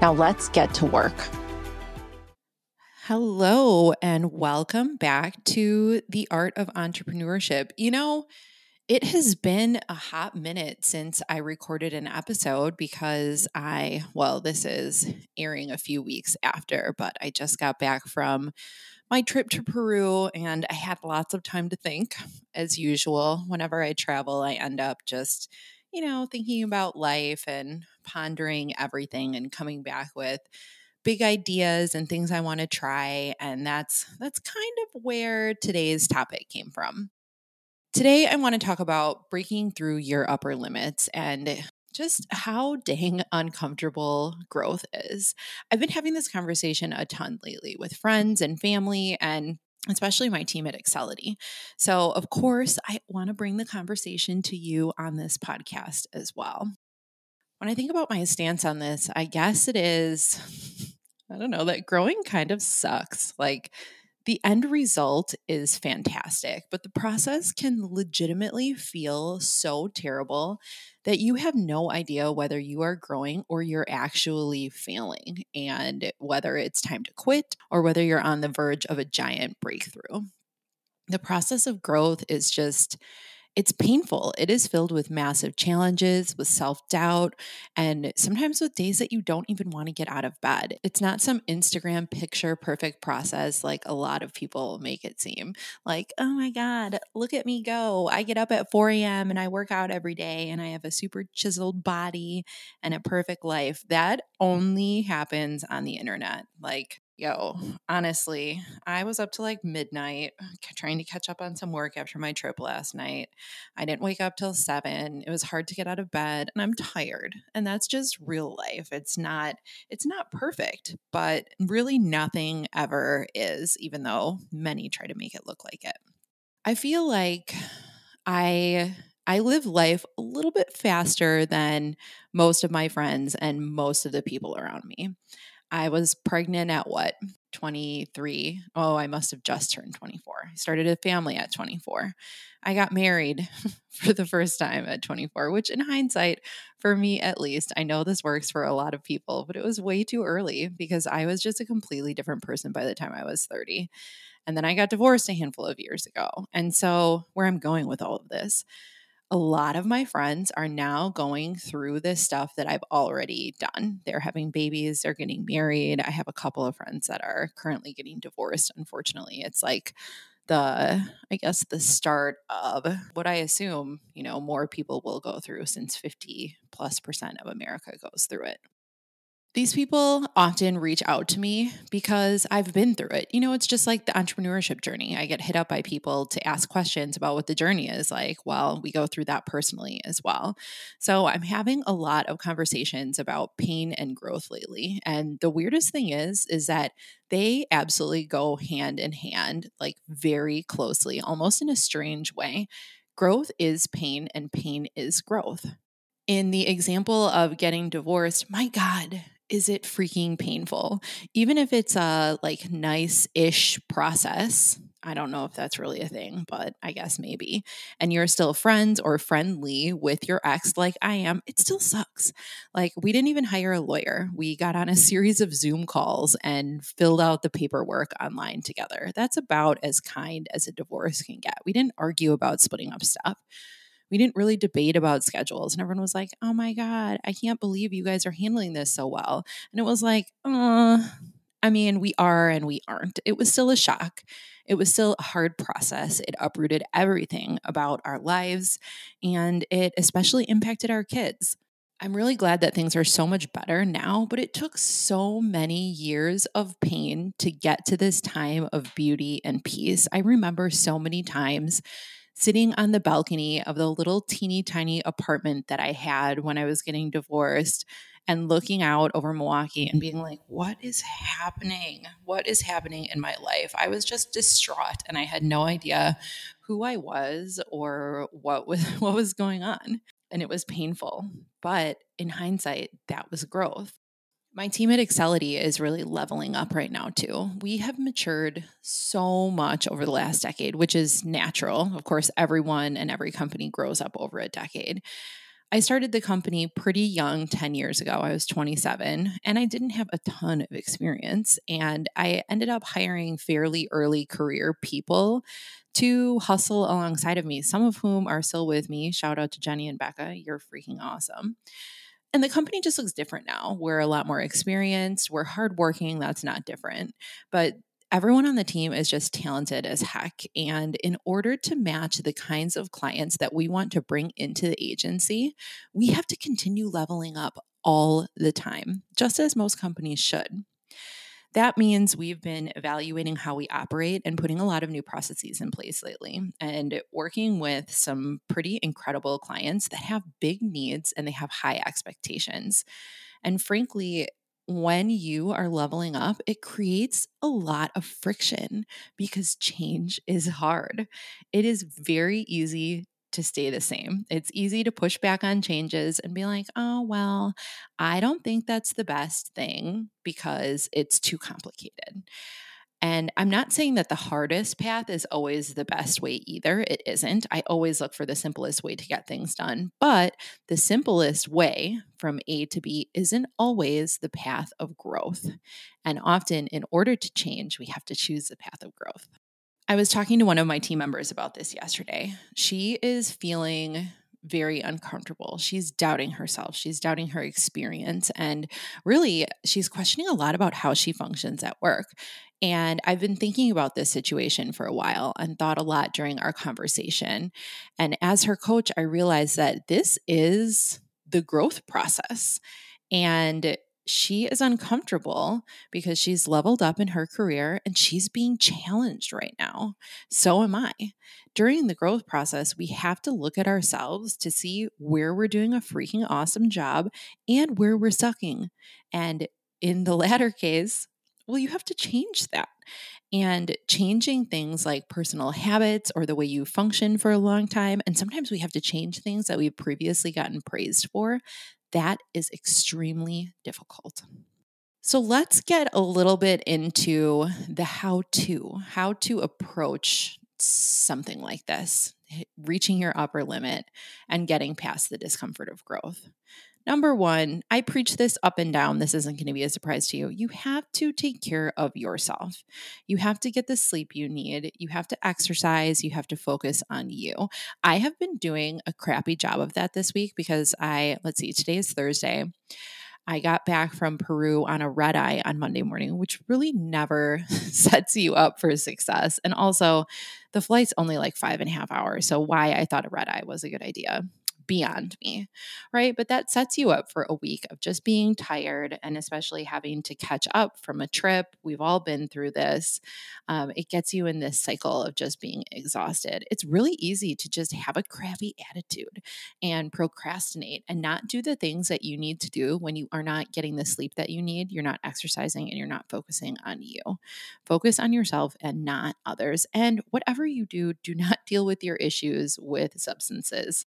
Now let's get to work. Hello, and welcome back to the Art of Entrepreneurship. You know, it has been a hot minute since I recorded an episode because I, well, this is airing a few weeks after, but I just got back from my trip to Peru and I had lots of time to think. As usual, whenever I travel, I end up just, you know, thinking about life and pondering everything and coming back with big ideas and things I want to try and that's that's kind of where today's topic came from. Today, I want to talk about breaking through your upper limits and just how dang uncomfortable growth is. I've been having this conversation a ton lately with friends and family and especially my team at Accelity. So, of course, I want to bring the conversation to you on this podcast as well. When I think about my stance on this, I guess it is, I don't know, that growing kind of sucks. Like, the end result is fantastic, but the process can legitimately feel so terrible that you have no idea whether you are growing or you're actually failing, and whether it's time to quit or whether you're on the verge of a giant breakthrough. The process of growth is just it's painful. It is filled with massive challenges, with self doubt, and sometimes with days that you don't even want to get out of bed. It's not some Instagram picture perfect process like a lot of people make it seem. Like, oh my God, look at me go. I get up at 4 a.m. and I work out every day and I have a super chiseled body and a perfect life. That only happens on the internet. Like, Yo, honestly, I was up to like midnight trying to catch up on some work after my trip last night. I didn't wake up till seven. It was hard to get out of bed and I'm tired. And that's just real life. It's not it's not perfect, but really nothing ever is, even though many try to make it look like it. I feel like I I live life a little bit faster than most of my friends and most of the people around me. I was pregnant at what? 23. Oh, I must have just turned 24. I started a family at 24. I got married for the first time at 24, which in hindsight, for me at least, I know this works for a lot of people, but it was way too early because I was just a completely different person by the time I was 30. And then I got divorced a handful of years ago. And so, where I'm going with all of this, a lot of my friends are now going through this stuff that I've already done. They're having babies, they're getting married. I have a couple of friends that are currently getting divorced. Unfortunately, it's like the I guess the start of what I assume, you know, more people will go through since 50 plus percent of America goes through it. These people often reach out to me because I've been through it. You know, it's just like the entrepreneurship journey. I get hit up by people to ask questions about what the journey is like. Well, we go through that personally as well. So I'm having a lot of conversations about pain and growth lately. And the weirdest thing is, is that they absolutely go hand in hand, like very closely, almost in a strange way. Growth is pain and pain is growth. In the example of getting divorced, my God, is it freaking painful? Even if it's a like nice ish process, I don't know if that's really a thing, but I guess maybe. And you're still friends or friendly with your ex, like I am, it still sucks. Like, we didn't even hire a lawyer. We got on a series of Zoom calls and filled out the paperwork online together. That's about as kind as a divorce can get. We didn't argue about splitting up stuff we didn't really debate about schedules. And everyone was like, oh my God, I can't believe you guys are handling this so well. And it was like, uh, I mean, we are and we aren't. It was still a shock. It was still a hard process. It uprooted everything about our lives and it especially impacted our kids. I'm really glad that things are so much better now, but it took so many years of pain to get to this time of beauty and peace. I remember so many times sitting on the balcony of the little teeny tiny apartment that I had when I was getting divorced and looking out over Milwaukee and being like, what is happening? What is happening in my life? I was just distraught and I had no idea who I was or what was what was going on. And it was painful. But in hindsight, that was growth. My team at Accelity is really leveling up right now, too. We have matured so much over the last decade, which is natural. Of course, everyone and every company grows up over a decade. I started the company pretty young 10 years ago. I was 27 and I didn't have a ton of experience. And I ended up hiring fairly early career people to hustle alongside of me, some of whom are still with me. Shout out to Jenny and Becca. You're freaking awesome. And the company just looks different now. We're a lot more experienced, we're hardworking. That's not different. But everyone on the team is just talented as heck. And in order to match the kinds of clients that we want to bring into the agency, we have to continue leveling up all the time, just as most companies should. That means we've been evaluating how we operate and putting a lot of new processes in place lately and working with some pretty incredible clients that have big needs and they have high expectations. And frankly, when you are leveling up, it creates a lot of friction because change is hard. It is very easy to stay the same. It's easy to push back on changes and be like, oh, well, I don't think that's the best thing because it's too complicated. And I'm not saying that the hardest path is always the best way either. It isn't. I always look for the simplest way to get things done. But the simplest way from A to B isn't always the path of growth. And often, in order to change, we have to choose the path of growth. I was talking to one of my team members about this yesterday. She is feeling very uncomfortable. She's doubting herself. She's doubting her experience. And really, she's questioning a lot about how she functions at work. And I've been thinking about this situation for a while and thought a lot during our conversation. And as her coach, I realized that this is the growth process. And she is uncomfortable because she's leveled up in her career and she's being challenged right now. So am I. During the growth process, we have to look at ourselves to see where we're doing a freaking awesome job and where we're sucking. And in the latter case, well, you have to change that. And changing things like personal habits or the way you function for a long time. And sometimes we have to change things that we've previously gotten praised for that is extremely difficult. So let's get a little bit into the how to, how to approach something like this, reaching your upper limit and getting past the discomfort of growth. Number one, I preach this up and down. This isn't going to be a surprise to you. You have to take care of yourself. You have to get the sleep you need. You have to exercise. You have to focus on you. I have been doing a crappy job of that this week because I, let's see, today is Thursday. I got back from Peru on a red eye on Monday morning, which really never sets you up for success. And also, the flight's only like five and a half hours. So, why I thought a red eye was a good idea beyond me, right? But that sets you up for a week of just being tired and especially having to catch up from a trip. We've all been through this. Um, it gets you in this cycle of just being exhausted. It's really easy to just have a crappy attitude and procrastinate and not do the things that you need to do when you are not getting the sleep that you need, you're not exercising, and you're not focusing on you. Focus on yourself and not others. And whatever you do, do not deal with your issues with substances.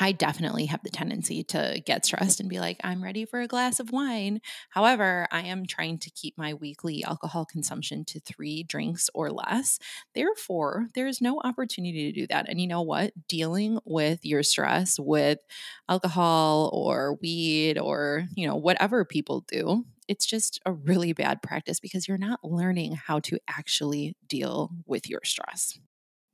I definitely have the tendency to get stressed and be like, I'm ready for a glass of wine. However, I am trying to keep my weekly alcohol consumption to three drinks or less. Therefore, there is no opportunity to do that. And you know what? Dealing with your stress with alcohol or weed or, you know, whatever people do, it's just a really bad practice because you're not learning how to actually deal with your stress.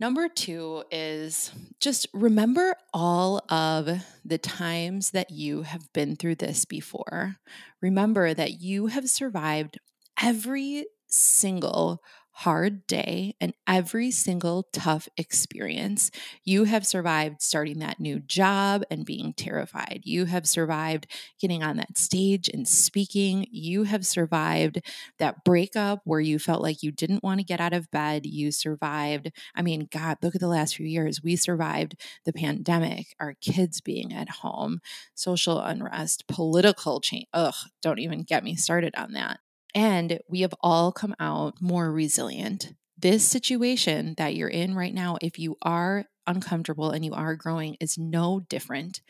Number two is just remember all of the times that you have been through this before. Remember that you have survived every single hard day and every single tough experience. You have survived starting that new job and being terrified. You have survived getting on that stage and speaking. You have survived that breakup where you felt like you didn't want to get out of bed. You survived. I mean, God, look at the last few years. We survived the pandemic, our kids being at home, social unrest, political change. Ugh, don't even get me started on that. And we have all come out more resilient. This situation that you're in right now, if you are uncomfortable and you are growing, is no different.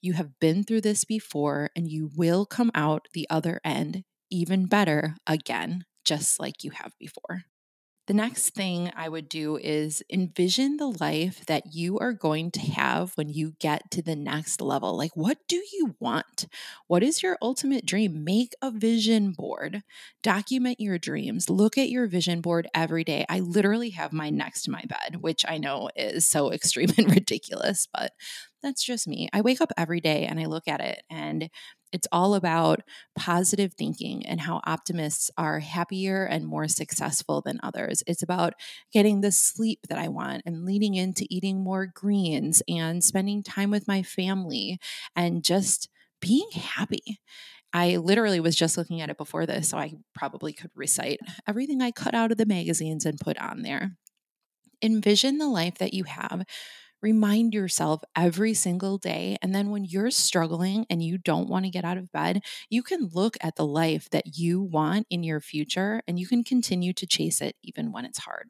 You have been through this before and you will come out the other end even better again, just like you have before. The next thing I would do is envision the life that you are going to have when you get to the next level. Like, what do you want? What is your ultimate dream? Make a vision board, document your dreams, look at your vision board every day. I literally have mine next to my bed, which I know is so extreme and ridiculous, but that's just me. I wake up every day and I look at it and it's all about positive thinking and how optimists are happier and more successful than others. It's about getting the sleep that I want and leading into eating more greens and spending time with my family and just being happy. I literally was just looking at it before this, so I probably could recite everything I cut out of the magazines and put on there. Envision the life that you have Remind yourself every single day. And then when you're struggling and you don't want to get out of bed, you can look at the life that you want in your future and you can continue to chase it even when it's hard.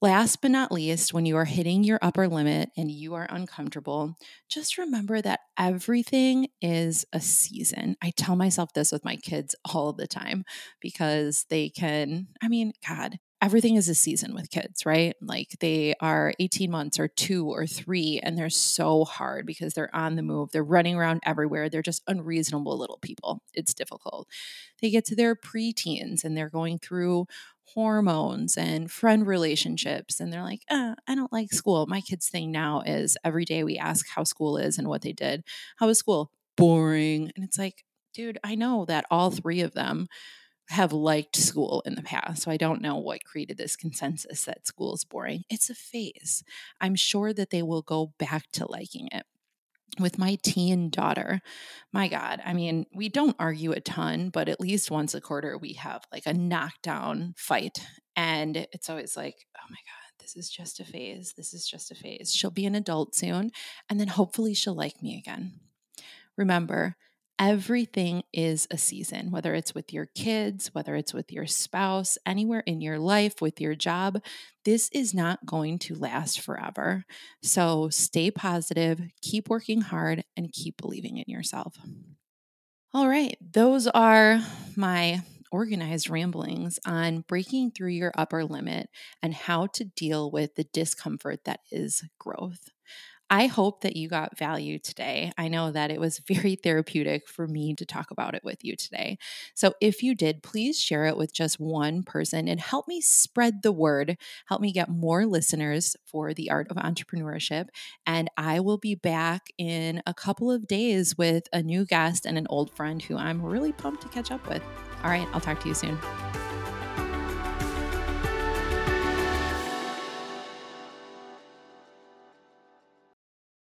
Last but not least, when you are hitting your upper limit and you are uncomfortable, just remember that everything is a season. I tell myself this with my kids all the time because they can, I mean, God, everything is a season with kids, right? Like they are 18 months or two or three, and they're so hard because they're on the move. They're running around everywhere. They're just unreasonable little people. It's difficult. They get to their preteens and they're going through hormones and friend relationships. And they're like, uh, I don't like school. My kids' thing now is every day we ask how school is and what they did. How was school? Boring. And it's like, dude, I know that all three of them have liked school in the past. So I don't know what created this consensus that school is boring. It's a phase. I'm sure that they will go back to liking it. With my teen daughter, my God, I mean, we don't argue a ton, but at least once a quarter we have like a knockdown fight. And it's always like, oh my God, this is just a phase. This is just a phase. She'll be an adult soon. And then hopefully she'll like me again. Remember, everything is a season, whether it's with your kids, whether it's with your spouse, anywhere in your life, with your job. This is not going to last forever. So stay positive, keep working hard, and keep believing in yourself. All right, those are my organized ramblings on breaking through your upper limit and how to deal with the discomfort that is growth. I hope that you got value today. I know that it was very therapeutic for me to talk about it with you today. So if you did, please share it with just one person and help me spread the word. Help me get more listeners for the art of entrepreneurship. And I will be back in a couple of days with a new guest and an old friend who I'm really pumped to catch up with. All right, I'll talk to you soon.